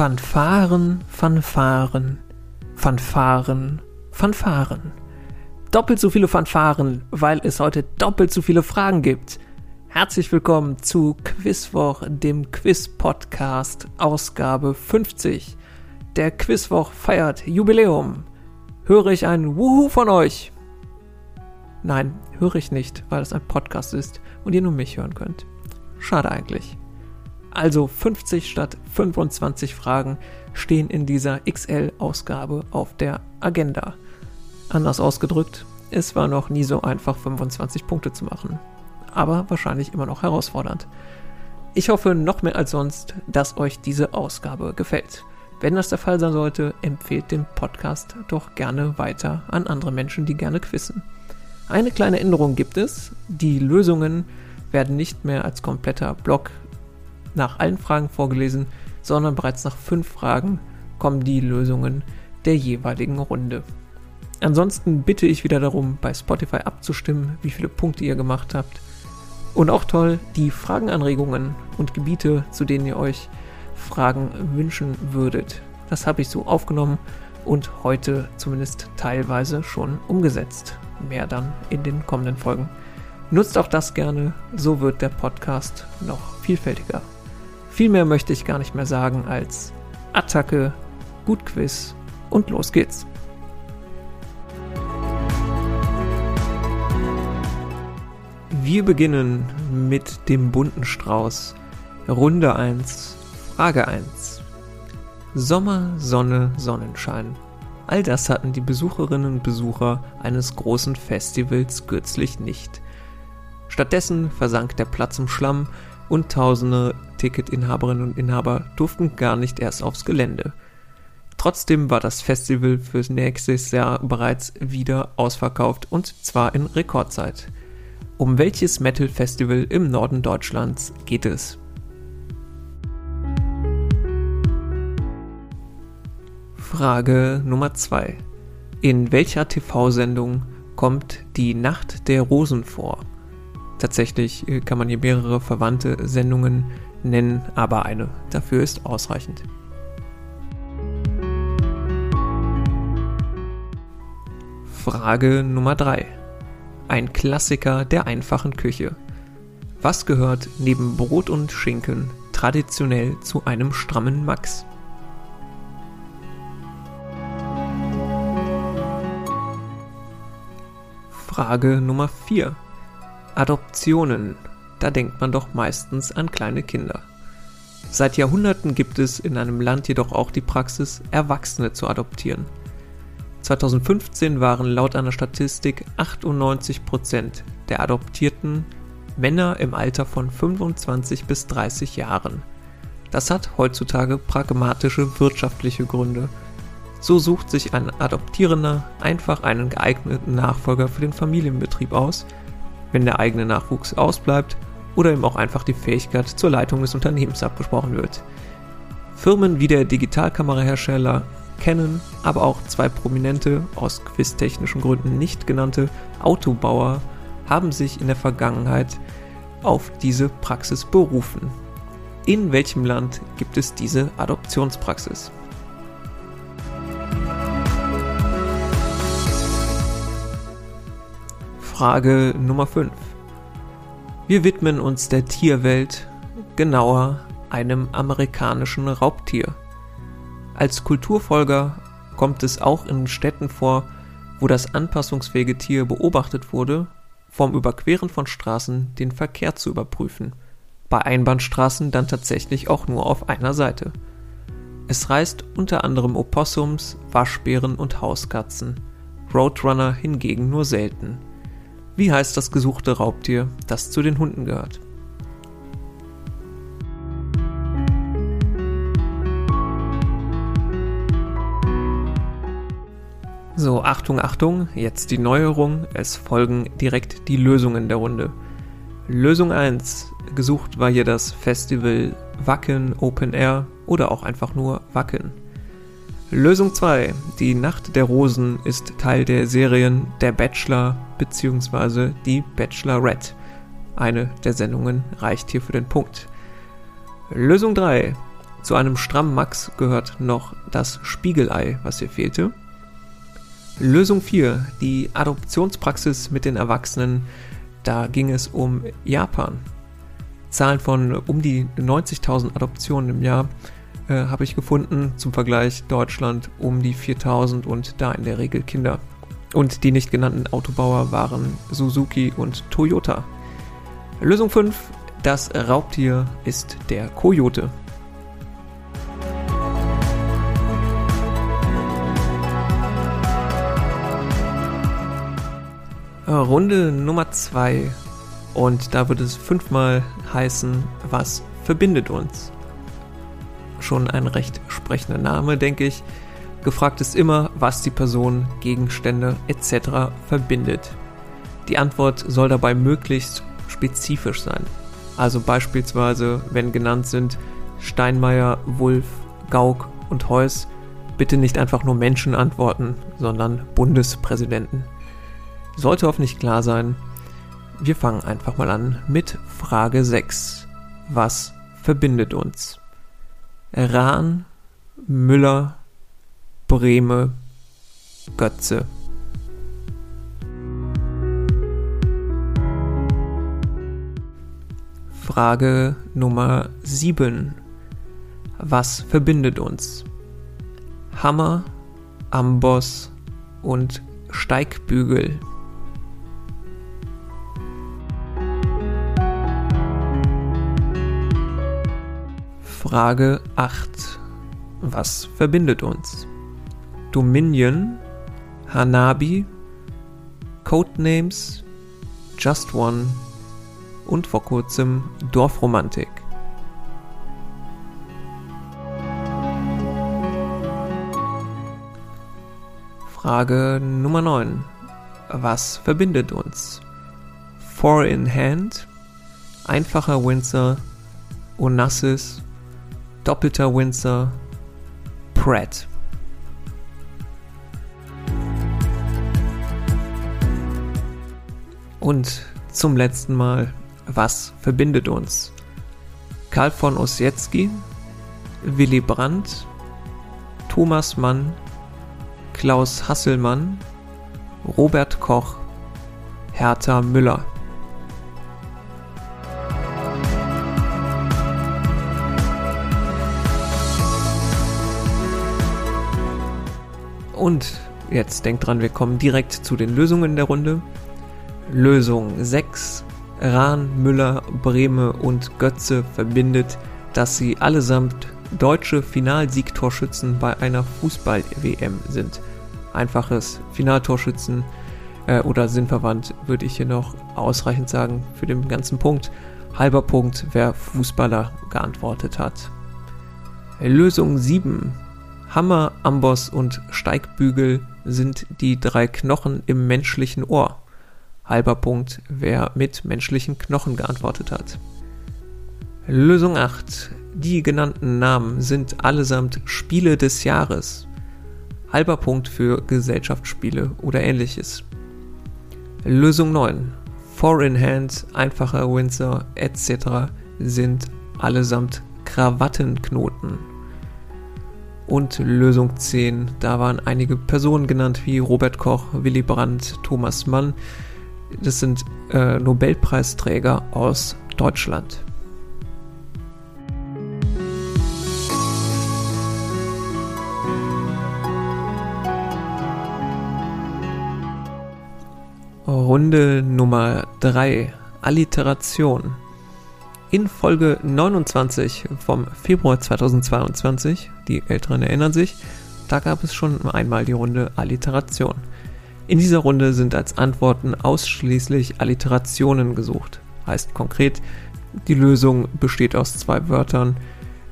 Fanfaren, Fanfaren, Fanfaren, Fanfaren. Doppelt so viele Fanfaren, weil es heute doppelt so viele Fragen gibt. Herzlich willkommen zu Quizwoch, dem Quiz-Podcast, Ausgabe 50. Der Quizwoch feiert Jubiläum. Höre ich ein Wuhu von euch? Nein, höre ich nicht, weil es ein Podcast ist und ihr nur mich hören könnt. Schade eigentlich. Also 50 statt 25 Fragen stehen in dieser XL-Ausgabe auf der Agenda. Anders ausgedrückt, es war noch nie so einfach, 25 Punkte zu machen. Aber wahrscheinlich immer noch herausfordernd. Ich hoffe noch mehr als sonst, dass euch diese Ausgabe gefällt. Wenn das der Fall sein sollte, empfehlt den Podcast doch gerne weiter an andere Menschen, die gerne quissen. Eine kleine Änderung gibt es. Die Lösungen werden nicht mehr als kompletter Block nach allen Fragen vorgelesen, sondern bereits nach fünf Fragen kommen die Lösungen der jeweiligen Runde. Ansonsten bitte ich wieder darum, bei Spotify abzustimmen, wie viele Punkte ihr gemacht habt. Und auch toll, die Fragenanregungen und Gebiete, zu denen ihr euch Fragen wünschen würdet. Das habe ich so aufgenommen und heute zumindest teilweise schon umgesetzt. Mehr dann in den kommenden Folgen. Nutzt auch das gerne, so wird der Podcast noch vielfältiger. Viel mehr möchte ich gar nicht mehr sagen als Attacke, Gut Quiz und los geht's. Wir beginnen mit dem bunten Strauß. Runde 1, Frage 1. Sommer, Sonne, Sonnenschein. All das hatten die Besucherinnen und Besucher eines großen Festivals kürzlich nicht. Stattdessen versank der Platz im Schlamm und tausende Ticketinhaberinnen und Inhaber durften gar nicht erst aufs Gelände. Trotzdem war das Festival fürs nächstes Jahr bereits wieder ausverkauft und zwar in Rekordzeit. Um welches Metal Festival im Norden Deutschlands geht es? Frage Nummer 2. In welcher TV-Sendung kommt die Nacht der Rosen vor? Tatsächlich äh, kann man hier mehrere verwandte Sendungen nennen, aber eine dafür ist ausreichend. Frage Nummer 3. Ein Klassiker der einfachen Küche. Was gehört neben Brot und Schinken traditionell zu einem strammen Max? Frage Nummer 4. Adoptionen. Da denkt man doch meistens an kleine Kinder. Seit Jahrhunderten gibt es in einem Land jedoch auch die Praxis, Erwachsene zu adoptieren. 2015 waren laut einer Statistik 98% der Adoptierten Männer im Alter von 25 bis 30 Jahren. Das hat heutzutage pragmatische wirtschaftliche Gründe. So sucht sich ein Adoptierender einfach einen geeigneten Nachfolger für den Familienbetrieb aus, wenn der eigene Nachwuchs ausbleibt oder ihm auch einfach die Fähigkeit zur Leitung des Unternehmens abgesprochen wird. Firmen wie der Digitalkamerahersteller Canon, aber auch zwei prominente, aus quiztechnischen Gründen nicht genannte Autobauer haben sich in der Vergangenheit auf diese Praxis berufen. In welchem Land gibt es diese Adoptionspraxis? Frage Nummer 5. Wir widmen uns der Tierwelt, genauer einem amerikanischen Raubtier. Als Kulturfolger kommt es auch in Städten vor, wo das anpassungsfähige Tier beobachtet wurde, vom Überqueren von Straßen den Verkehr zu überprüfen. Bei Einbahnstraßen dann tatsächlich auch nur auf einer Seite. Es reißt unter anderem Opossums, Waschbären und Hauskatzen. Roadrunner hingegen nur selten. Wie heißt das gesuchte Raubtier, das zu den Hunden gehört? So, Achtung, Achtung, jetzt die Neuerung. Es folgen direkt die Lösungen der Runde. Lösung 1. Gesucht war hier das Festival Wacken Open Air oder auch einfach nur Wacken. Lösung 2. Die Nacht der Rosen ist Teil der Serien Der Bachelor bzw. Die Bachelorette. Eine der Sendungen reicht hier für den Punkt. Lösung 3. Zu einem strammen Max gehört noch das Spiegelei, was hier fehlte. Lösung 4, die Adoptionspraxis mit den Erwachsenen. Da ging es um Japan. Zahlen von um die 90.000 Adoptionen im Jahr äh, habe ich gefunden. Zum Vergleich Deutschland um die 4.000 und da in der Regel Kinder. Und die nicht genannten Autobauer waren Suzuki und Toyota. Lösung 5. Das Raubtier ist der Kojote. Runde Nummer 2 und da wird es fünfmal heißen, was verbindet uns. Schon ein recht sprechender Name, denke ich. Gefragt ist immer, was die Person, Gegenstände etc. verbindet. Die Antwort soll dabei möglichst spezifisch sein. Also beispielsweise, wenn genannt sind Steinmeier, Wulff, Gauck und Heuss, bitte nicht einfach nur Menschen antworten, sondern Bundespräsidenten. Sollte hoffentlich klar sein, wir fangen einfach mal an mit Frage 6. Was verbindet uns? Rahn, Müller, Breme, Götze. Frage Nummer 7. Was verbindet uns? Hammer, Amboss und Steigbügel. Frage 8. Was verbindet uns? Dominion, Hanabi, Codenames, Just One und vor kurzem Dorfromantik. Frage Nummer 9. Was verbindet uns? Four in Hand, einfacher Windsor, Onassis doppelter Windsor, Pratt. Und zum letzten Mal, was verbindet uns? Karl von Ossietzky, Willy Brandt, Thomas Mann, Klaus Hasselmann, Robert Koch, Hertha Müller. Und jetzt denkt dran, wir kommen direkt zu den Lösungen der Runde. Lösung 6. Rahn, Müller, Breme und Götze verbindet, dass sie allesamt deutsche Finalsiegtorschützen bei einer Fußball-WM sind. Einfaches Finaltorschützen äh, oder sinnverwandt würde ich hier noch ausreichend sagen für den ganzen Punkt. Halber Punkt, wer Fußballer geantwortet hat. Lösung 7. Hammer, Amboss und Steigbügel sind die drei Knochen im menschlichen Ohr. Halber Punkt, wer mit menschlichen Knochen geantwortet hat. Lösung 8. Die genannten Namen sind allesamt Spiele des Jahres. Halber Punkt für Gesellschaftsspiele oder ähnliches. Lösung 9. Four in Hand, einfacher Windsor etc. sind allesamt Krawattenknoten und Lösung 10. Da waren einige Personen genannt wie Robert Koch, Willy Brandt, Thomas Mann. Das sind äh, Nobelpreisträger aus Deutschland. Runde Nummer 3. Alliteration. In Folge 29 vom Februar 2022, die Älteren erinnern sich, da gab es schon einmal die Runde Alliteration. In dieser Runde sind als Antworten ausschließlich Alliterationen gesucht. Heißt konkret, die Lösung besteht aus zwei Wörtern,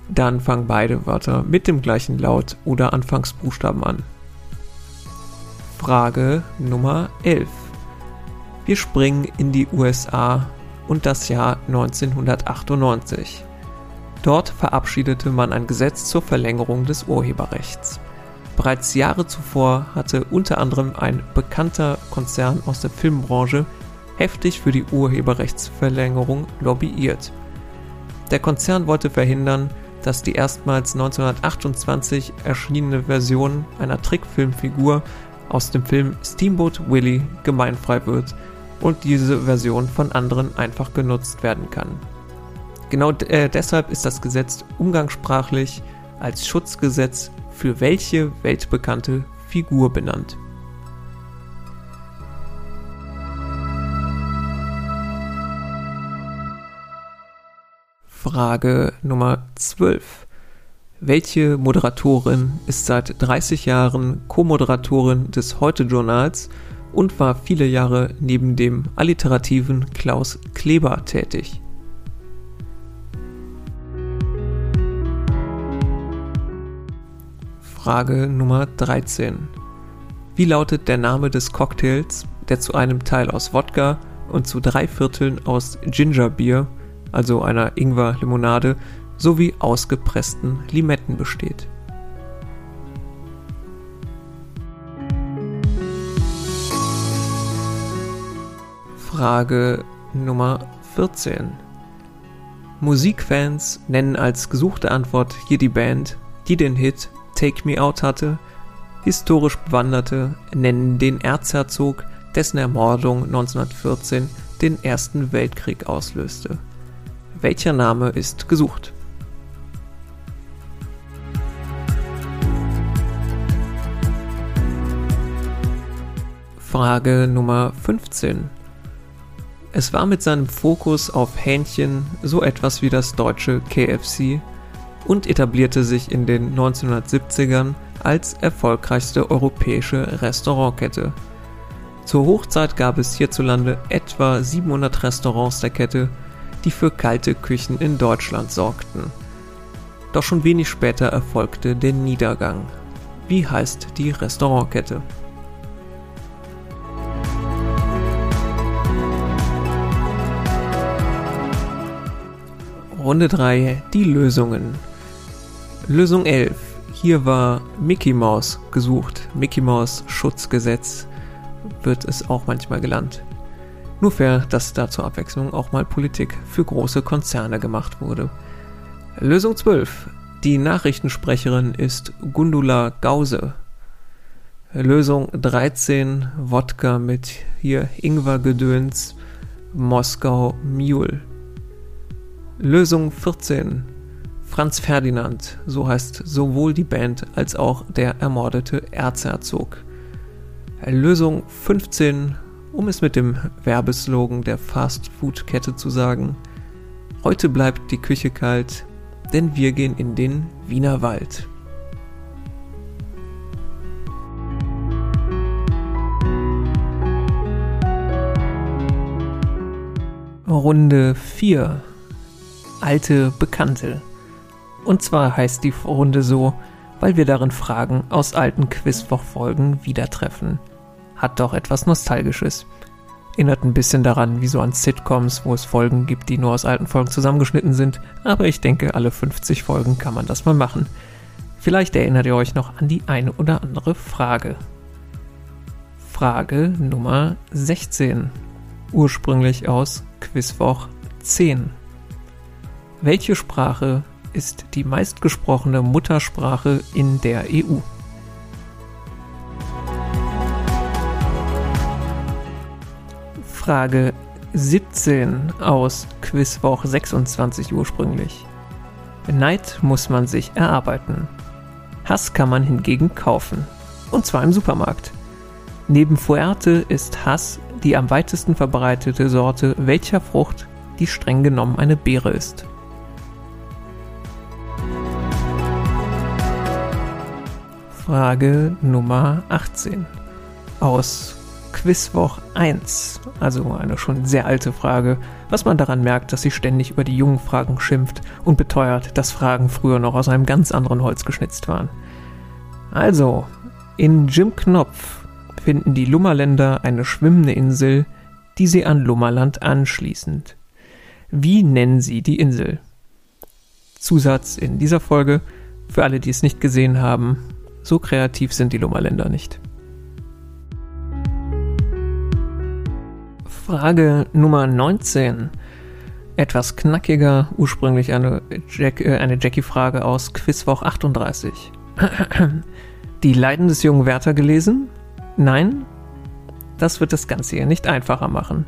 dann fangen beide Wörter mit dem gleichen Laut oder Anfangsbuchstaben an. Frage Nummer 11. Wir springen in die USA und das Jahr 1998. Dort verabschiedete man ein Gesetz zur Verlängerung des Urheberrechts. Bereits Jahre zuvor hatte unter anderem ein bekannter Konzern aus der Filmbranche heftig für die Urheberrechtsverlängerung lobbyiert. Der Konzern wollte verhindern, dass die erstmals 1928 erschienene Version einer Trickfilmfigur aus dem Film Steamboat Willie gemeinfrei wird und diese Version von anderen einfach genutzt werden kann. Genau äh, deshalb ist das Gesetz umgangssprachlich als Schutzgesetz für welche weltbekannte Figur benannt. Frage Nummer 12. Welche Moderatorin ist seit 30 Jahren Co-Moderatorin des Heute-Journals und war viele Jahre neben dem alliterativen Klaus Kleber tätig? Frage Nummer 13. Wie lautet der Name des Cocktails, der zu einem Teil aus Wodka und zu drei Vierteln aus Gingerbier, also einer Ingwer-Limonade, sowie ausgepressten Limetten besteht? Frage Nummer 14. Musikfans nennen als gesuchte Antwort hier die Band, die den Hit Take Me Out hatte, historisch Bewanderte nennen den Erzherzog, dessen Ermordung 1914 den Ersten Weltkrieg auslöste. Welcher Name ist gesucht? Frage Nummer 15. Es war mit seinem Fokus auf Hähnchen so etwas wie das deutsche KFC und etablierte sich in den 1970ern als erfolgreichste europäische Restaurantkette. Zur Hochzeit gab es hierzulande etwa 700 Restaurants der Kette, die für kalte Küchen in Deutschland sorgten. Doch schon wenig später erfolgte der Niedergang. Wie heißt die Restaurantkette? Runde 3. Die Lösungen. Lösung 11. Hier war Mickey Mouse gesucht. Mickey Mouse Schutzgesetz wird es auch manchmal genannt. Nur fair, dass da zur Abwechslung auch mal Politik für große Konzerne gemacht wurde. Lösung 12. Die Nachrichtensprecherin ist Gundula Gause. Lösung 13. Wodka mit hier Ingwer-Gedöns Moskau Mule. Lösung 14. Franz Ferdinand, so heißt sowohl die Band als auch der ermordete Erzherzog. Lösung 15, um es mit dem Werbeslogan der Fast-Food-Kette zu sagen. Heute bleibt die Küche kalt, denn wir gehen in den Wiener Wald. Runde 4. Alte Bekannte. Und zwar heißt die Runde so, weil wir darin Fragen aus alten Quizwoch-Folgen wieder treffen. Hat doch etwas Nostalgisches. Erinnert ein bisschen daran, wie so an Sitcoms, wo es Folgen gibt, die nur aus alten Folgen zusammengeschnitten sind, aber ich denke, alle 50 Folgen kann man das mal machen. Vielleicht erinnert ihr euch noch an die eine oder andere Frage. Frage Nummer 16. Ursprünglich aus Quizwoch 10. Welche Sprache ist die meistgesprochene Muttersprache in der EU. Frage 17 aus Quizwoch 26 ursprünglich. Neid muss man sich erarbeiten. Hass kann man hingegen kaufen. Und zwar im Supermarkt. Neben Fuerte ist Hass die am weitesten verbreitete Sorte welcher Frucht, die streng genommen eine Beere ist. Frage Nummer 18 aus Quizwoch 1, also eine schon sehr alte Frage, was man daran merkt, dass sie ständig über die jungen Fragen schimpft und beteuert, dass Fragen früher noch aus einem ganz anderen Holz geschnitzt waren. Also, in Jim Knopf finden die Lummerländer eine schwimmende Insel, die sie an Lummerland anschließend. Wie nennen sie die Insel? Zusatz in dieser Folge, für alle, die es nicht gesehen haben, so kreativ sind die Lummerländer nicht. Frage Nummer 19. Etwas knackiger, ursprünglich eine, Jack, äh, eine Jackie-Frage aus Quizwoch 38. Die Leiden des jungen Werther gelesen? Nein? Das wird das Ganze hier nicht einfacher machen.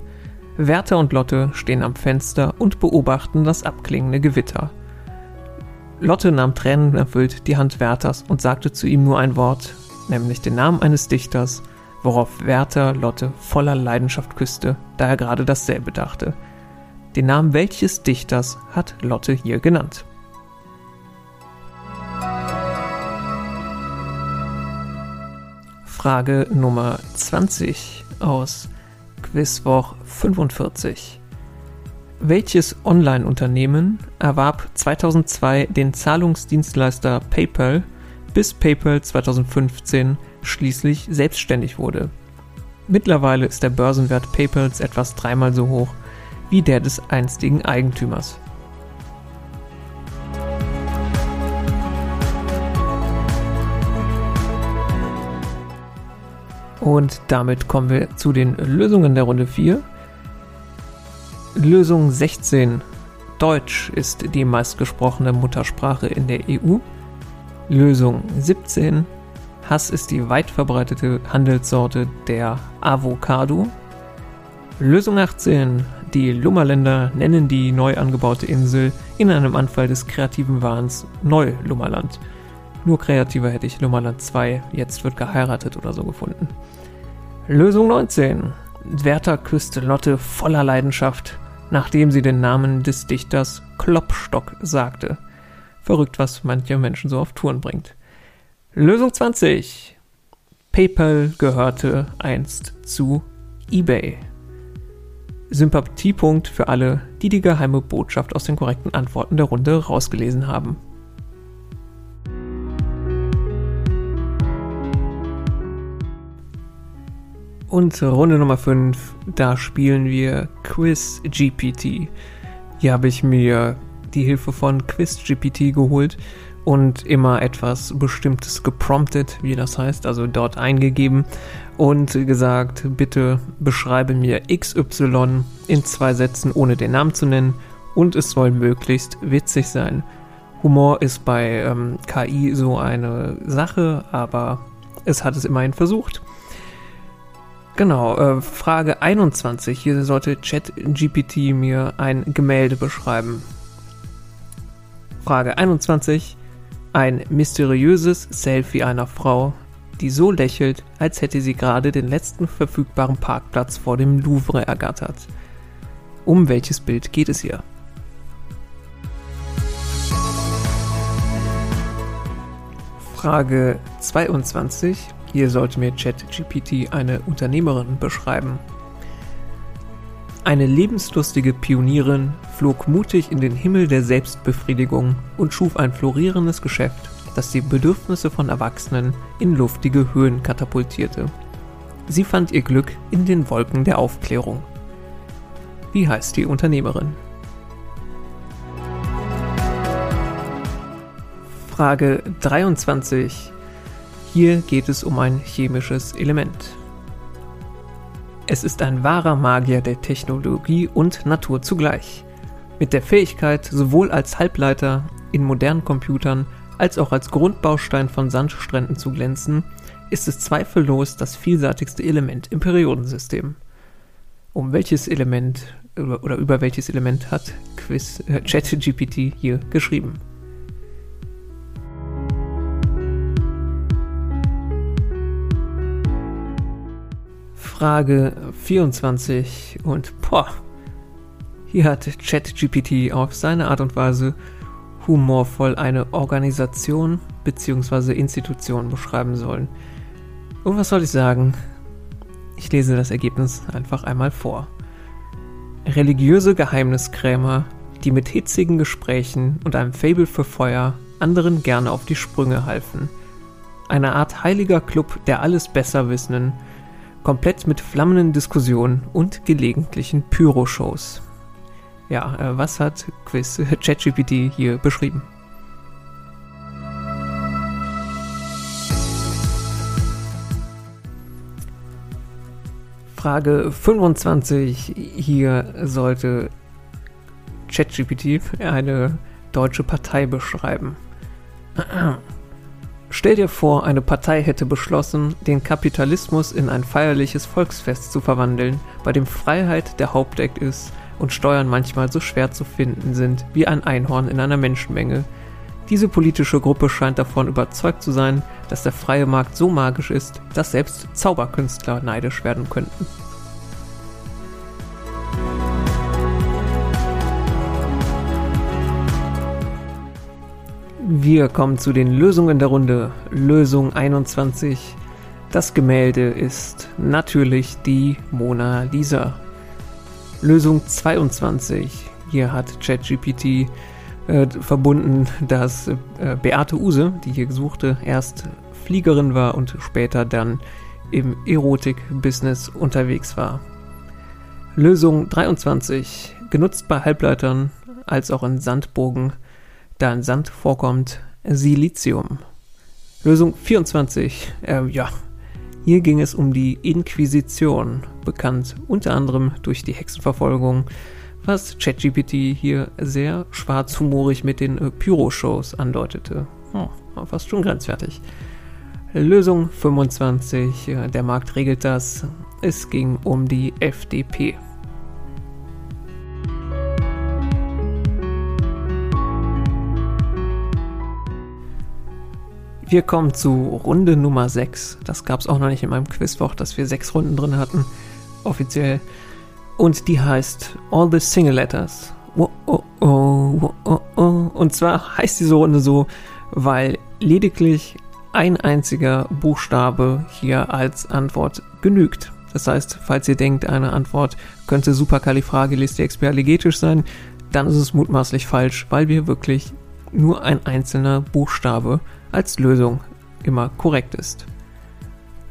Werther und Lotte stehen am Fenster und beobachten das abklingende Gewitter. Lotte nahm tränenerfüllt die Hand Werthers und sagte zu ihm nur ein Wort, nämlich den Namen eines Dichters, worauf Werther Lotte voller Leidenschaft küsste, da er gerade dasselbe dachte. Den Namen welches Dichters hat Lotte hier genannt? Frage Nummer 20 aus Quizwoch 45. Welches Online-Unternehmen erwarb 2002 den Zahlungsdienstleister PayPal, bis PayPal 2015 schließlich selbstständig wurde? Mittlerweile ist der Börsenwert PayPals etwas dreimal so hoch wie der des einstigen Eigentümers. Und damit kommen wir zu den Lösungen der Runde 4. Lösung 16. Deutsch ist die meistgesprochene Muttersprache in der EU. Lösung 17. Hass ist die weit verbreitete Handelssorte der Avocado. Lösung 18. Die Lummerländer nennen die neu angebaute Insel in einem Anfall des kreativen Wahns Neu-Lummerland. Nur kreativer hätte ich Lummerland 2, jetzt wird geheiratet oder so gefunden. Lösung 19. Werther küsste Lotte voller Leidenschaft, nachdem sie den Namen des Dichters Klopstock sagte. Verrückt, was manche Menschen so auf Touren bringt. Lösung 20. PayPal gehörte einst zu eBay. Sympathiepunkt für alle, die die geheime Botschaft aus den korrekten Antworten der Runde rausgelesen haben. Und Runde Nummer 5, da spielen wir Quiz GPT. Hier habe ich mir die Hilfe von Quiz GPT geholt und immer etwas Bestimmtes gepromptet, wie das heißt, also dort eingegeben und gesagt, bitte beschreibe mir XY in zwei Sätzen, ohne den Namen zu nennen und es soll möglichst witzig sein. Humor ist bei ähm, KI so eine Sache, aber es hat es immerhin versucht. Genau, äh, Frage 21. Hier sollte ChatGPT mir ein Gemälde beschreiben. Frage 21. Ein mysteriöses Selfie einer Frau, die so lächelt, als hätte sie gerade den letzten verfügbaren Parkplatz vor dem Louvre ergattert. Um welches Bild geht es hier? Frage 22. Hier sollte mir ChatGPT eine Unternehmerin beschreiben. Eine lebenslustige Pionierin flog mutig in den Himmel der Selbstbefriedigung und schuf ein florierendes Geschäft, das die Bedürfnisse von Erwachsenen in luftige Höhen katapultierte. Sie fand ihr Glück in den Wolken der Aufklärung. Wie heißt die Unternehmerin? Frage 23. Hier geht es um ein chemisches Element. Es ist ein wahrer Magier der Technologie und Natur zugleich. Mit der Fähigkeit, sowohl als Halbleiter in modernen Computern als auch als Grundbaustein von Sandstränden zu glänzen, ist es zweifellos das vielseitigste Element im Periodensystem. Um welches Element oder über welches Element hat Quiz äh, ChatGPT hier geschrieben? Frage 24 und boah, hier hat ChatGPT auf seine Art und Weise humorvoll eine Organisation bzw. Institution beschreiben sollen. Und was soll ich sagen? Ich lese das Ergebnis einfach einmal vor. Religiöse Geheimniskrämer, die mit hitzigen Gesprächen und einem Fabel für Feuer anderen gerne auf die Sprünge halfen. Eine Art heiliger Club der alles Besserwissenden, komplett mit flammenden Diskussionen und gelegentlichen Pyro-Shows. Ja, äh, was hat Quiz äh, ChatGPT hier beschrieben? Frage 25. Hier sollte ChatGPT eine deutsche Partei beschreiben. Stell dir vor, eine Partei hätte beschlossen, den Kapitalismus in ein feierliches Volksfest zu verwandeln, bei dem Freiheit der Hauptdeck ist und Steuern manchmal so schwer zu finden sind wie ein Einhorn in einer Menschenmenge. Diese politische Gruppe scheint davon überzeugt zu sein, dass der freie Markt so magisch ist, dass selbst Zauberkünstler neidisch werden könnten. Wir kommen zu den Lösungen der Runde. Lösung 21. Das Gemälde ist natürlich die Mona Lisa. Lösung 22. Hier hat ChatGPT äh, verbunden, dass äh, Beate Use, die hier gesuchte, erst Fliegerin war und später dann im Erotik-Business unterwegs war. Lösung 23. Genutzt bei Halbleitern als auch in Sandbogen da in Sand vorkommt, Silizium. Lösung 24. Äh, ja, hier ging es um die Inquisition, bekannt unter anderem durch die Hexenverfolgung, was ChatGPT hier sehr schwarzhumorig mit den äh, Pyro-Shows andeutete. Oh, fast schon grenzwertig. Lösung 25. Der Markt regelt das. Es ging um die FDP. Wir kommen zu Runde Nummer 6. Das gab es auch noch nicht in meinem Quizwoch, dass wir sechs Runden drin hatten, offiziell. Und die heißt All the Single Letters. Oh, oh, oh, oh, oh. Und zwar heißt diese Runde so, weil lediglich ein einziger Buchstabe hier als Antwort genügt. Das heißt, falls ihr denkt, eine Antwort könnte superkalifragilistikexpialigetisch sein, dann ist es mutmaßlich falsch, weil wir wirklich nur ein einzelner Buchstabe als Lösung immer korrekt ist.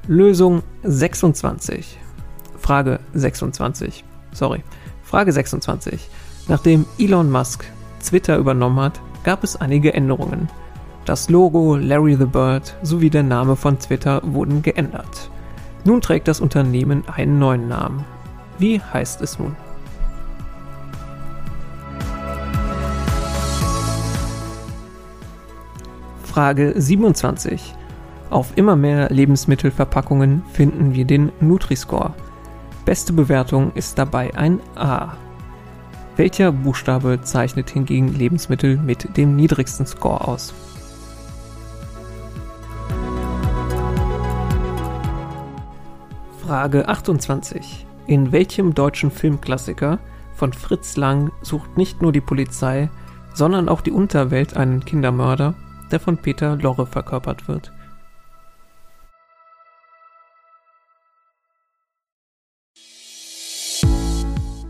Lösung 26. Frage 26. Sorry. Frage 26. Nachdem Elon Musk Twitter übernommen hat, gab es einige Änderungen. Das Logo, Larry the Bird sowie der Name von Twitter wurden geändert. Nun trägt das Unternehmen einen neuen Namen. Wie heißt es nun? Frage 27. Auf immer mehr Lebensmittelverpackungen finden wir den Nutri-Score. Beste Bewertung ist dabei ein A. Welcher Buchstabe zeichnet hingegen Lebensmittel mit dem niedrigsten Score aus? Frage 28. In welchem deutschen Filmklassiker von Fritz Lang sucht nicht nur die Polizei, sondern auch die Unterwelt einen Kindermörder der von Peter Lorre verkörpert wird.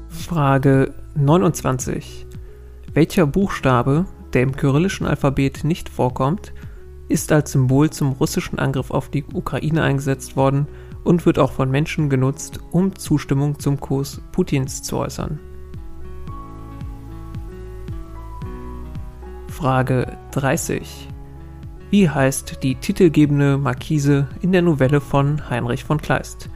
Frage 29. Welcher Buchstabe, der im kyrillischen Alphabet nicht vorkommt, ist als Symbol zum russischen Angriff auf die Ukraine eingesetzt worden und wird auch von Menschen genutzt, um Zustimmung zum Kurs Putins zu äußern? Frage 30. Wie heißt die titelgebende Markise in der Novelle von Heinrich von Kleist?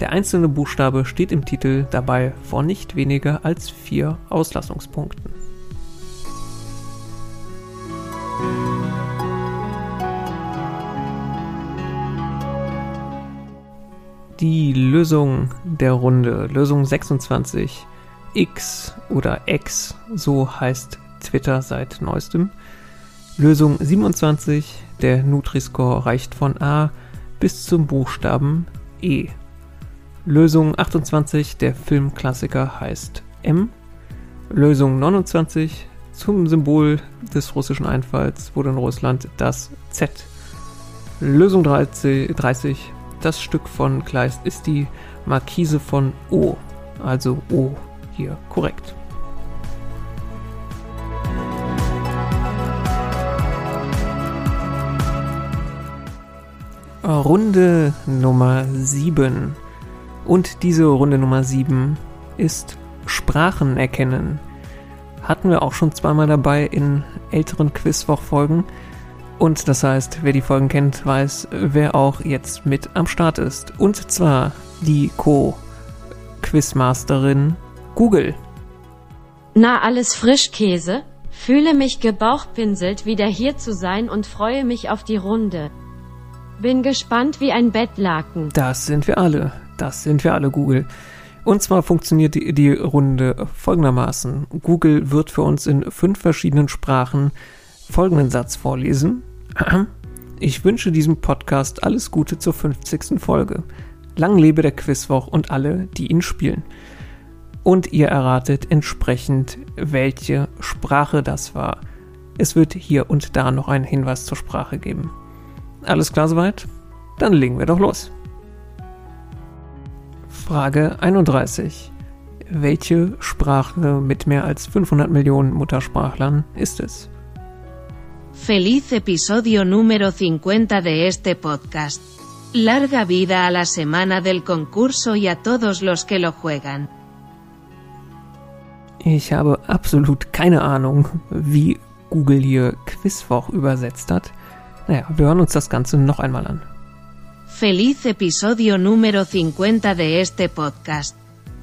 Der einzelne Buchstabe steht im Titel dabei vor nicht weniger als vier Auslassungspunkten. Die Lösung der Runde, Lösung 26, X oder X, so heißt Twitter seit neuestem. Lösung 27, der Nutri-Score reicht von A bis zum Buchstaben E. Lösung 28, der Filmklassiker heißt M. Lösung 29, zum Symbol des russischen Einfalls wurde in Russland das Z. Lösung 30, 30 das Stück von Kleist ist die Markise von O, also O hier korrekt. Runde Nummer 7. Und diese Runde Nummer 7 ist Sprachen erkennen. Hatten wir auch schon zweimal dabei in älteren Quizwoch-Folgen. Und das heißt, wer die Folgen kennt, weiß, wer auch jetzt mit am Start ist. Und zwar die Co-Quizmasterin Google. Na alles Frischkäse? Fühle mich gebauchpinselt, wieder hier zu sein und freue mich auf die Runde. Bin gespannt wie ein Bettlaken. Das sind wir alle. Das sind wir alle, Google. Und zwar funktioniert die, die Runde folgendermaßen. Google wird für uns in fünf verschiedenen Sprachen folgenden Satz vorlesen. Ich wünsche diesem Podcast alles Gute zur 50. Folge. Lang lebe der Quizwoch und alle, die ihn spielen. Und ihr erratet entsprechend, welche Sprache das war. Es wird hier und da noch einen Hinweis zur Sprache geben. Alles klar soweit? Dann legen wir doch los. Frage 31. Welche Sprache mit mehr als 500 Millionen Muttersprachlern ist es? Feliz episodio número 50 de este podcast. Larga vida a la semana del concurso y a todos los que lo juegan. Ich habe absolut keine Ahnung, wie Google hier Quizwoch übersetzt hat. Naja, wir hören uns das Ganze noch einmal an. Feliz episodio número 50 de este podcast.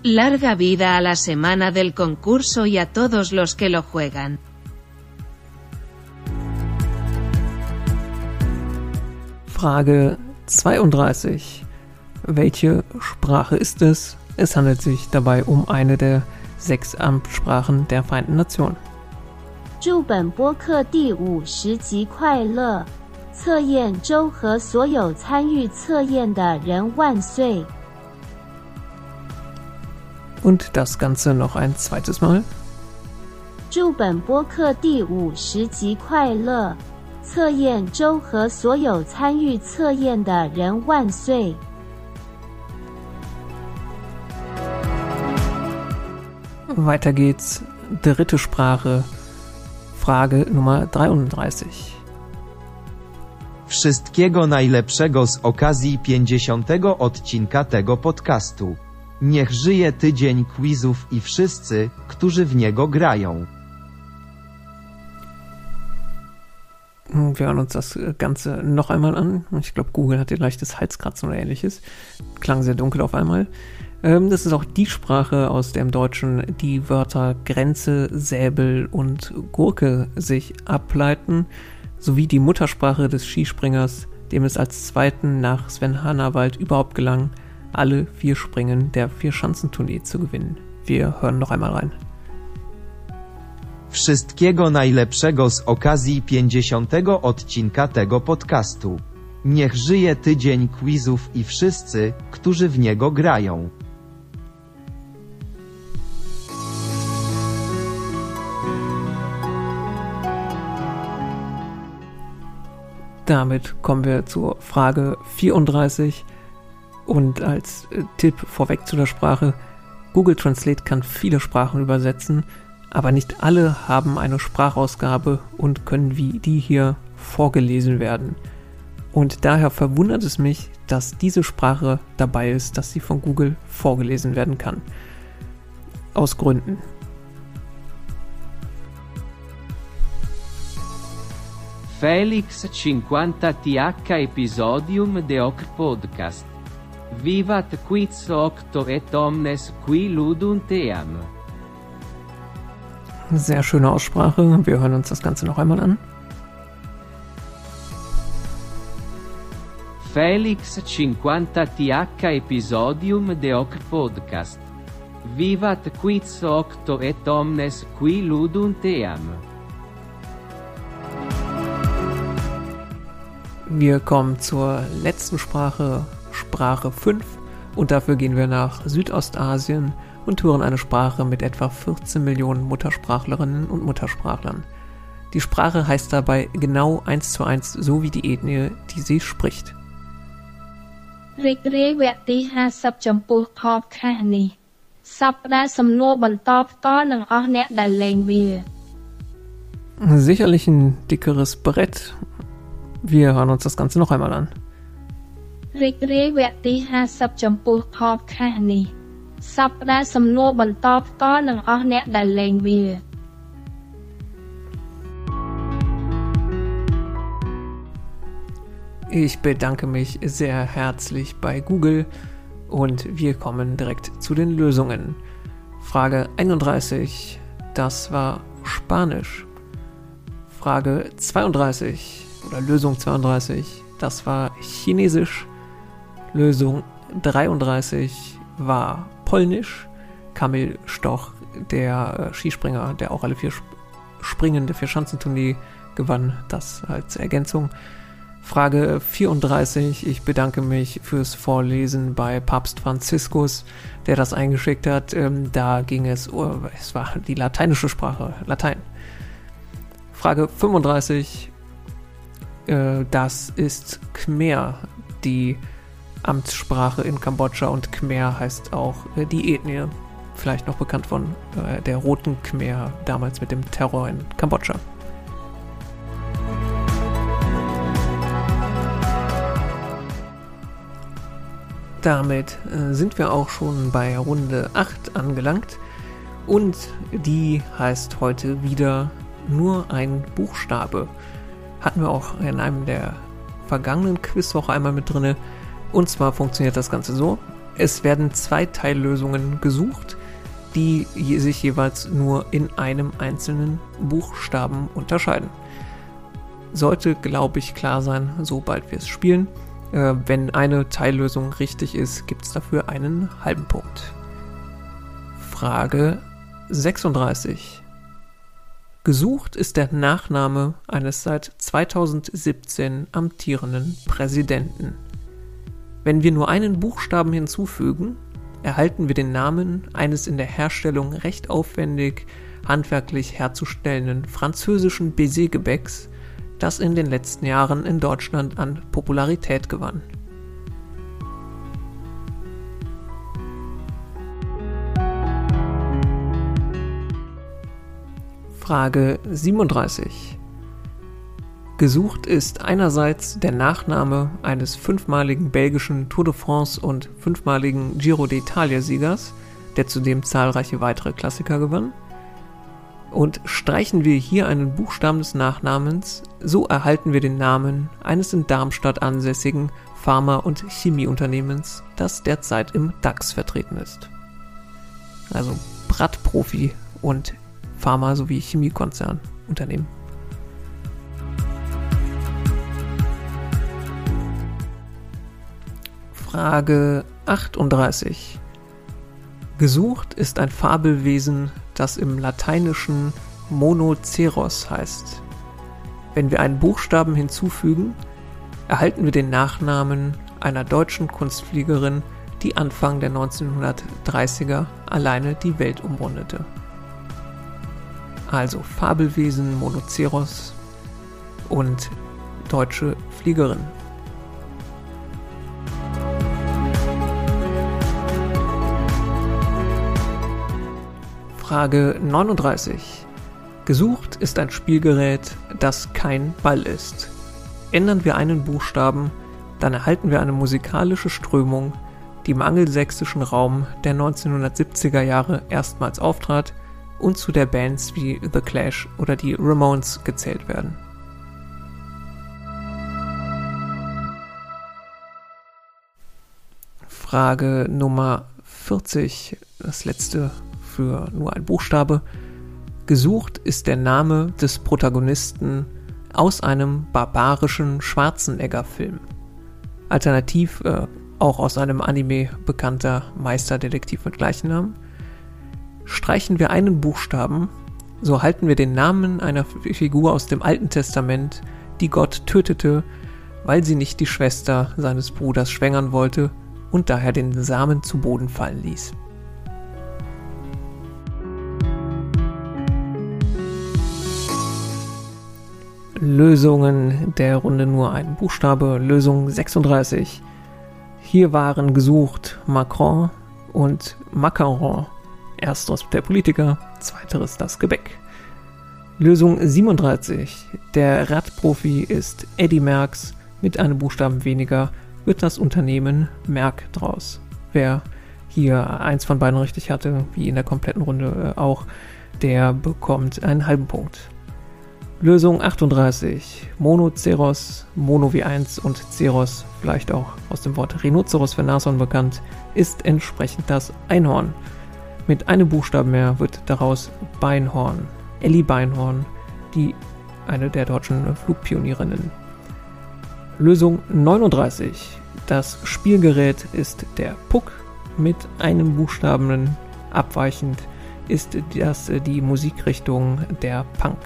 Larga vida a la semana del concurso y a todos los que lo juegan. Frage 32. Welche Sprache ist es? Es handelt sich dabei um eine der sechs Amtssprachen der Vereinten Nationen. 祝本播客第五十集快乐！ 测验周和所有参与测验的人万岁！ Und das Ganze noch ein zweites Mal. 祝本播客第五十集快乐！测验周和所有参与测验的人万岁！ Weiter geht's. Dritte Sprache. Frage Nummer 33. Wszystkiego najlepszego z okazji 50. odcinka tego podcastu. Niech żyje tydzień quizów i wszyscy, którzy w niego grają. Wir hören uns das Ganze noch einmal an. Ich glaube, Google hat hier leichtes Halskratzen oder ähnliches. Klang sehr dunkel auf einmal. Ähm, das ist auch die Sprache, aus der im Deutschen die Wörter Grenze, Säbel und Gurke sich ableiten, sowie die Muttersprache des Skispringers, dem es als zweiten nach Sven Hannawald überhaupt gelang, alle vier Springen der Vier-Schanzentournee zu gewinnen. Wir hören noch einmal rein. Wszystkiego najlepszego z okazji 50. odcinka tego podcastu. Niech żyje tydzień quizów i wszyscy, którzy w niego grają. Damit kommen wir zur Frage 34 und als äh, Tipp vorweg zu der Sprache, Google Translate kann viele Sprachen übersetzen, aber nicht alle haben eine Sprachausgabe und können wie die hier vorgelesen werden. Und daher verwundert es mich, dass diese Sprache dabei ist, dass sie von Google vorgelesen werden kann. Aus Gründen. Felix 50 th episodium de hoc podcast. Vivat quiz octo et omnes qui ludunt eam. Sehr schöne Aussprache. Wir hören uns das Ganze noch einmal an. Felix 50 th episodium de hoc podcast. Vivat quiz octo et omnes qui ludunt eam. Wir kommen zur letzten Sprache, Sprache 5, und dafür gehen wir nach Südostasien und hören eine Sprache mit etwa 14 Millionen Muttersprachlerinnen und Muttersprachlern. Die Sprache heißt dabei genau eins zu eins so wie die Ethnie, die sie spricht. Sicherlich ein dickeres Brett Wir hören uns das Ganze noch einmal an. រីករាយវគ្គទី50ចំពោះ podcast នេះសប្តាហ៍សំណួរបន្តផ្ទាល់នឹងអស់អ្នកដែលលេងវា Ich bedanke mich sehr herzlich bei Google und wir kommen direkt zu den Lösungen. Frage 31. das war Spanisch. Frage 32 oder Lösung 32, das war Chinesisch. Lösung 33 war Polnisch. Kamil Stoch, der äh, Skispringer, der auch alle vier Springen der Vierschanzentournee gewann, das als Ergänzung. Frage 34. Ich bedanke mich fürs Vorlesen bei Papst Franziskus, der das eingeschickt hat. Ähm, da ging es, oh, es war die lateinische Sprache, Latein. Frage 35. Äh, das ist Khmer, die Amtssprache in Kambodscha und Khmer heißt auch äh, die Ethnie. Vielleicht noch bekannt von äh, der roten Khmer damals mit dem Terror in Kambodscha. Damit äh, sind wir auch schon bei Runde 8 angelangt und die heißt heute wieder nur ein Buchstabe. Hatten wir auch in einem der vergangenen Quizwoche einmal mit drinne. Und zwar funktioniert das Ganze so. Es werden zwei Teillösungen gesucht, die sich jeweils nur in einem einzelnen Buchstaben unterscheiden. Sollte, glaube ich, klar sein, sobald wir es spielen. Äh, wenn eine Teillösung richtig ist, gibt es dafür einen halben Punkt. Frage 36. Gesucht ist der Nachname eines seit 2017 amtierenden Präsidenten. Wenn wir nur einen Buchstaben hinzufügen, erhalten wir den Namen eines in der Herstellung recht aufwendig handwerklich herzustellenden französischen Baiser-Gebäcks, das in den letzten Jahren in Deutschland an Popularität gewann. Frage 37. Gesucht ist einerseits der Nachname eines fünfmaligen belgischen Tour de France und fünfmaligen Giro d'Italia-Siegers, der zudem zahlreiche weitere Klassiker gewann, und streichen wir hier einen Buchstaben des Nachnamens, so erhalten wir den Namen eines in Darmstadt ansässigen Pharma- und Chemieunternehmens, das derzeit im DAX vertreten ist. Also Brattprofi und Pharma- sowie Chemiekonzernunternehmen. Frage 38. Gesucht ist ein Fabelwesen, das im Lateinischen Monoceros heißt. Wenn wir einen Buchstaben hinzufügen, erhalten wir den Nachnamen einer deutschen Kunstfliegerin, die Anfang der 1930er alleine die Welt umrundete. Also Fabelwesen, Monoceros und deutsche Fliegerin. Frage 39. Gesucht ist ein Spielgerät, das kein Ball ist. Ändern wir einen Buchstaben, dann erhalten wir eine musikalische Strömung, die im angelsächsischen Raum der 1970er Jahre erstmals auftrat und zu der Bands wie The Clash oder die Ramones gezählt werden. Frage Nummer 40, das letzte für nur ein Buchstabe. Gesucht ist der Name des Protagonisten aus einem barbarischen Schwarzenegger-Film. Alternativ äh, auch aus einem Anime bekannter Meisterdetektiv mit gleichen Namen. Streichen wir einen Buchstaben, so halten wir den Namen einer Figur aus dem Alten Testament, die Gott tötete, weil sie nicht die Schwester seines Bruders schwängern wollte und daher den Samen zu Boden fallen ließ. Lösungen der Runde nur ein Buchstabe. Lösung 36. Hier waren gesucht Macron und Macaron. Ersteres der Politiker, zweiteres das Gebäck. Lösung 37. Der Radprofi ist Eddie Merckx. Mit einem Buchstaben weniger wird das Unternehmen Merck draus. Wer hier eins von beiden richtig hatte, wie in der kompletten Runde äh, auch, der bekommt einen halben Punkt. Lösung 38. Monoceros, Mono wie 1 und Ceros, vielleicht auch aus dem Wort Rhinoceros für Nashorn bekannt, ist entsprechend das Einhorn. Mit einem Buchstaben mehr wird daraus Beinhorn. Ellie Beinhorn, die eine der deutschen Flugpionierinnen. Lösung 39. Das Spielgerät ist der Puck. Mit einem Buchstaben abweichend ist das die Musikrichtung der Punk.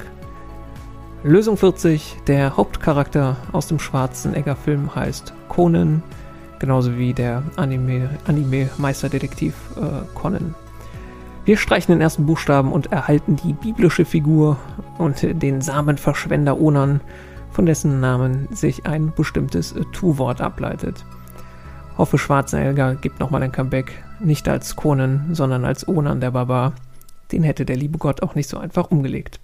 Lösung 40. Der Hauptcharakter aus dem Schwarzenegger-Film heißt Conan, genauso wie der Anime-Meisterdetektiv Anime äh, Conan. Wir streichen den ersten Buchstaben und erhalten die biblische Figur und den Samenverschwender Onan, von dessen Namen sich ein bestimmtes Tu-Wort ableitet. Hoffe Schwarzenegger gibt nochmal ein Comeback, nicht als Conan, sondern als Onan der Barbar. Den hätte der liebe Gott auch nicht so einfach umgelegt.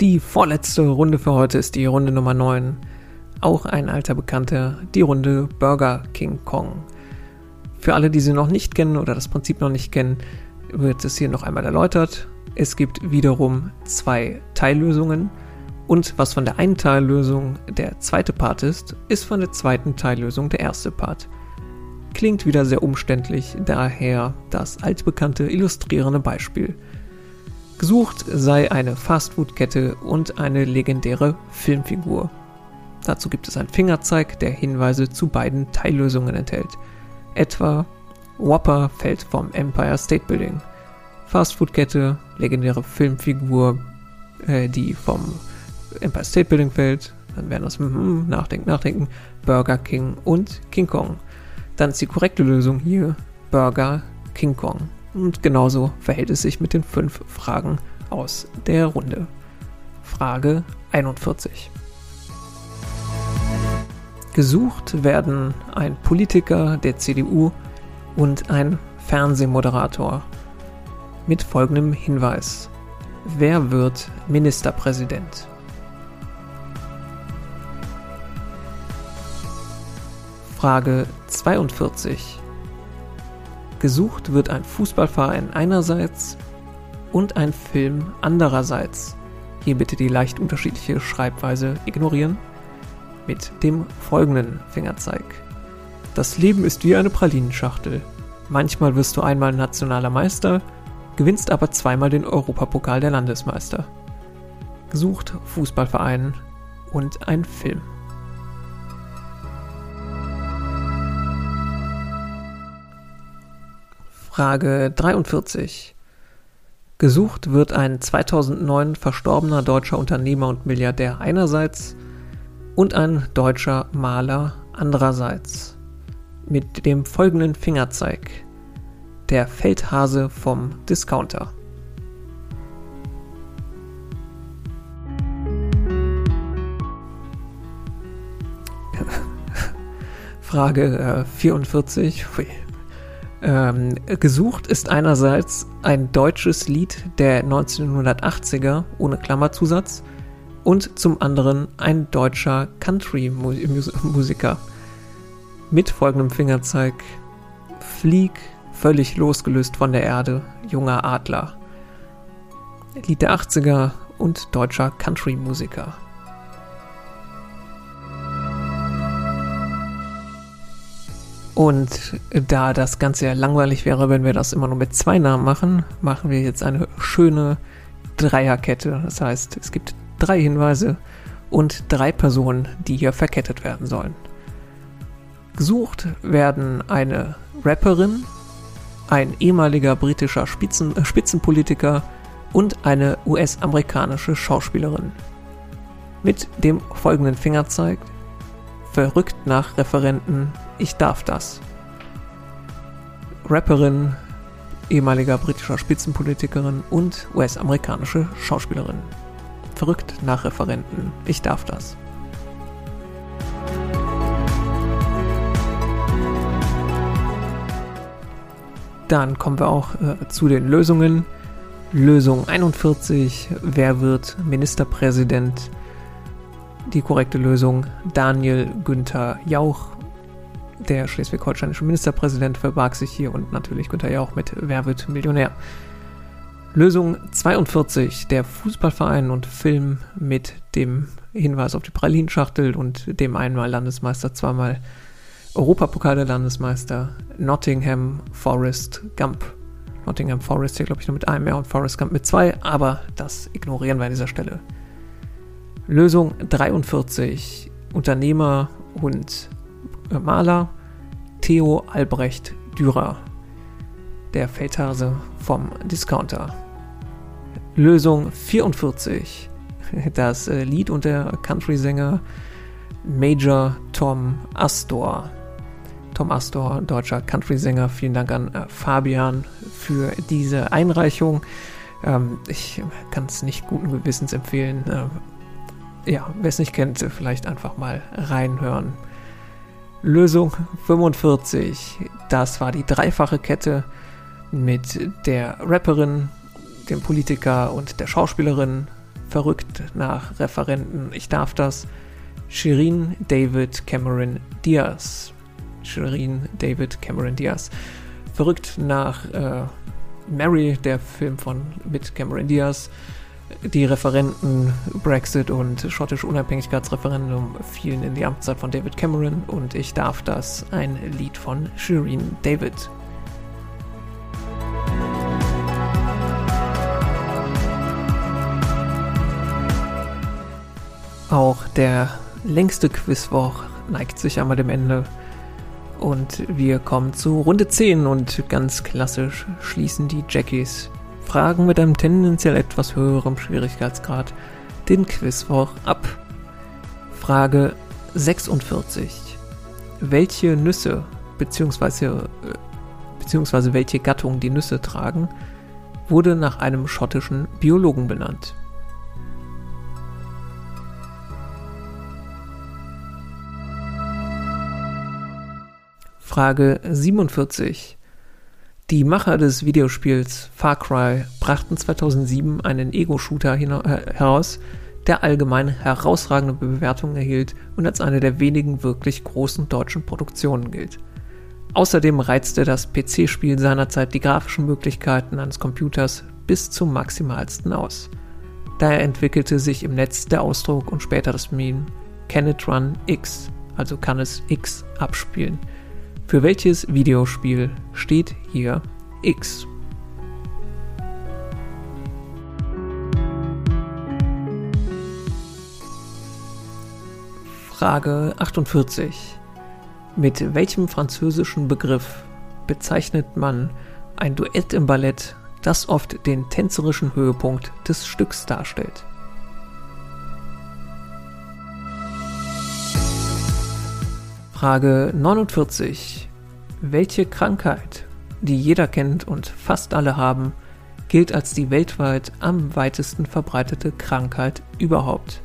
Die vorletzte Runde für heute ist die Runde Nummer 9 auch ein alter Bekannter, die Runde Burger King Kong. Für alle, die sie noch nicht kennen oder das Prinzip noch nicht kennen, wird es hier noch einmal erläutert. Es gibt wiederum zwei Teillösungen und was von der einen Teillösung der zweite Part ist, ist von der zweiten Teillösung der erste Part. Klingt wieder sehr umständlich, daher das altbekannte illustrierende Beispiel. Gesucht sei eine Fastfood-Kette und eine legendäre Filmfigur. Dazu gibt es einen Fingerzeig, der Hinweise zu beiden Teillösungen enthält. Etwa Whopper fällt vom Empire State Building. Fastfood-Kette, legendäre Filmfigur, äh, die vom Empire State Building fällt. Dann wären das mm, Nachdenken, Nachdenken, Burger King und King Kong. Dann ist die korrekte Lösung hier Burger King Kong. Und genauso verhält es sich mit den fünf Fragen aus der Runde. Frage 41. Gesucht werden ein Politiker der CDU und ein Fernsehmoderator. Mit folgendem Hinweis. Wer wird Ministerpräsident? Frage 42. Gesucht wird ein Fußballverein einerseits und ein Film andererseits. Hier bitte die leicht unterschiedliche Schreibweise ignorieren mit dem folgenden Fingerzeig. Das Leben ist wie eine Pralinenschachtel. Manchmal wirst du einmal nationaler Meister, gewinnst aber zweimal den Europapokal der Landesmeister. Gesucht Fußballverein und ein Film. Frage 43. Gesucht wird ein 2009 verstorbener deutscher Unternehmer und Milliardär einerseits und ein deutscher Maler andererseits. Mit dem folgenden Fingerzeig. Der Feldhase vom Discounter. Frage äh, 44. Ähm, gesucht ist einerseits ein deutsches Lied der 1980er ohne Klammerzusatz und zum anderen ein deutscher Country-Musiker. Mit folgendem Fingerzeig: Flieg völlig losgelöst von der Erde, junger Adler. Lied der 80er und deutscher Country-Musiker. Und da das Ganze ja langweilig wäre, wenn wir das immer nur mit zwei Namen machen, machen wir jetzt eine schöne Dreierkette. Das heißt, es gibt drei Hinweise und drei Personen, die hier verkettet werden sollen. Gesucht werden eine Rapperin, ein ehemaliger britischer Spitzen, äh, Spitzenpolitiker und eine US-amerikanische Schauspielerin. Mit dem folgenden Fingerzeig verrückt nach Referenten, ich darf das. Rapperin, ehemaliger britischer Spitzenpolitikerin und US-amerikanische Schauspielerin verrückt nach Referenten. Ich darf das. Dann kommen wir auch äh, zu den Lösungen. Lösung 41. Wer wird Ministerpräsident? Die korrekte Lösung Daniel Günther Jauch. Der schleswig-holsteinische Ministerpräsident verbarg sich hier und natürlich Günther Jauch mit Wer wird Millionär? Lösung 42, der Fußballverein und Film mit dem Hinweis auf die Pralinschachtel und dem einmal Landesmeister, zweimal Europapokal der Landesmeister, Nottingham Forest Gump. Nottingham Forest hier, glaube ich, nur mit einem mehr und Forest Gump mit zwei, aber das ignorieren wir an dieser Stelle. Lösung 43, Unternehmer und Maler Theo Albrecht Dürer, der Feldhase vom Discounter. Lösung 44, das äh, Lied und der Country-Sänger Major Tom Astor. Tom Astor, deutscher Country-Sänger. Vielen Dank an äh, Fabian für diese Einreichung. Ähm, ich kann es nicht guten Gewissens empfehlen. Äh, ja, wer es nicht kennt, vielleicht einfach mal reinhören. Lösung 45. Das war die dreifache Kette mit der Rapperin, dem Politiker und der Schauspielerin. Verrückt nach Referenten. Ich darf das. Shirin David Cameron Diaz. Shirin David Cameron Diaz. Verrückt nach äh, Mary, der Film von mit Cameron Diaz. Die Referenten Brexit und schottische Unabhängigkeitsreferendum fielen in die Amtszeit von David Cameron und ich darf das ein Lied von Shireen David. Auch der längste Quizwoch neigt sich einmal dem Ende. Und wir kommen zu Runde 10 und ganz klassisch schließen die Jackies Fragen mit einem tendenziell etwas höherem Schwierigkeitsgrad den Quizwoch ab. Frage 46. Welche Nüsse bzw. Äh, beziehungsweise welche Gattung die Nüsse tragen, wurde nach einem schottischen Biologen benannt. Frage 47. Die Macher des Videospiels Far Cry brachten 2007 einen Ego-Shooter äh, heraus, der allgemein herausragende Bewertungen erhielt und als eine der wenigen wirklich großen deutschen Produktionen gilt. Außerdem reizte das PC-Spiel seinerzeit die grafischen Möglichkeiten eines Computers bis zum maximalsten aus. Daher entwickelte sich im Netz der Ausdruck und später das Meme Can it run X, also kann es X abspielen – für welches Videospiel steht hier X? Frage 48. Mit welchem französischen Begriff bezeichnet man ein Duett im Ballett, das oft den tänzerischen Höhepunkt des Stücks darstellt? Frage 49. Welche Krankheit, die jeder kennt und fast alle haben, gilt als die weltweit am weitesten verbreitete Krankheit überhaupt?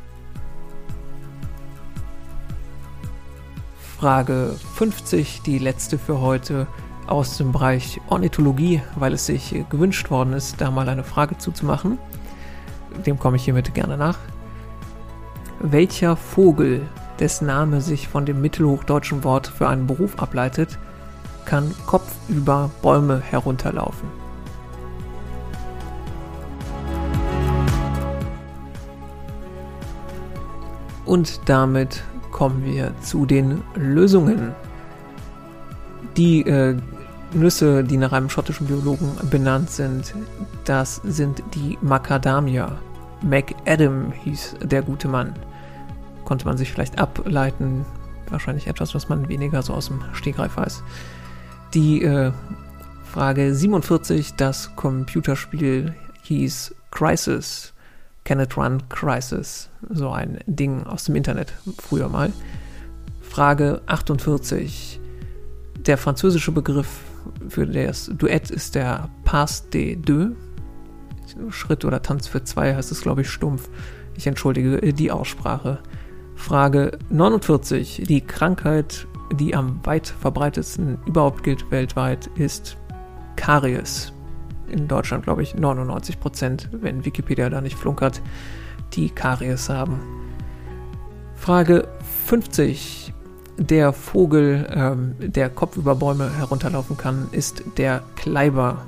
Frage 50, die letzte für heute aus dem Bereich Ornithologie, weil es sich gewünscht worden ist, da mal eine Frage zuzumachen. Dem komme ich hiermit gerne nach. Welcher Vogel dessen Name sich von dem mittelhochdeutschen Wort für einen Beruf ableitet, kann kopfüber Bäume herunterlaufen. Und damit kommen wir zu den Lösungen. Die äh, Nüsse, die nach einem schottischen Biologen benannt sind, das sind die Macadamia. McAdam hieß der gute Mann konnte man sich vielleicht ableiten. Wahrscheinlich etwas, was man weniger so aus dem Stegreif weiß. Die äh, Frage 47, das Computerspiel hieß Crisis. Can it run Crisis? So ein Ding aus dem Internet früher mal. Frage 48. Der französische Begriff für das Duett ist der Pass de deux. Schritt oder Tanz für zwei heißt es, glaube ich, stumpf. Ich entschuldige die Aussprache. Frage 49. Die Krankheit, die am weit verbreitetsten überhaupt gilt weltweit, ist Karies. In Deutschland glaube ich 99 Prozent, wenn Wikipedia da nicht flunkert, die Karies haben. Frage 50. Der Vogel, ähm, der Kopf über Bäume herunterlaufen kann, ist der Kleiber.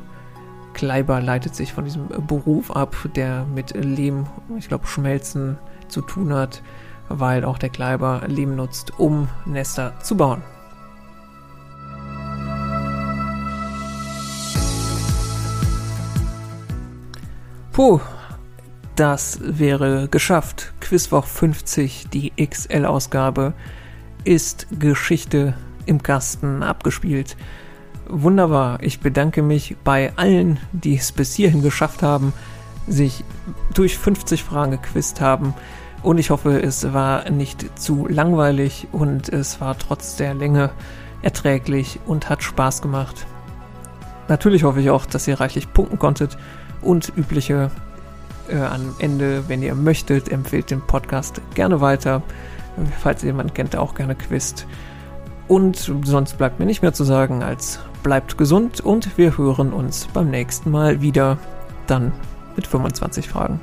Kleiber leitet sich von diesem Beruf ab, der mit Lehm, ich glaube, Schmelzen zu tun hat, weil auch der Kleiber Lehm nutzt, um Nester zu bauen. Puh, das wäre geschafft. Quizwoch 50, die XL-Ausgabe, ist Geschichte im Kasten abgespielt. Wunderbar. Ich bedanke mich bei allen, die es bis hierhin geschafft haben, sich durch 50 Fragen gequizt haben. Und ich hoffe, es war nicht zu langweilig und es war trotz der Länge erträglich und hat Spaß gemacht. Natürlich hoffe ich auch, dass ihr reichlich punkten konntet und übliche äh, am Ende, wenn ihr möchtet, empfehlt den Podcast gerne weiter. Falls ihr jemanden kennt, der auch gerne quizt. Und sonst bleibt mir nicht mehr zu sagen, als bleibt gesund und wir hören uns beim nächsten Mal wieder. Dann mit 25 Fragen.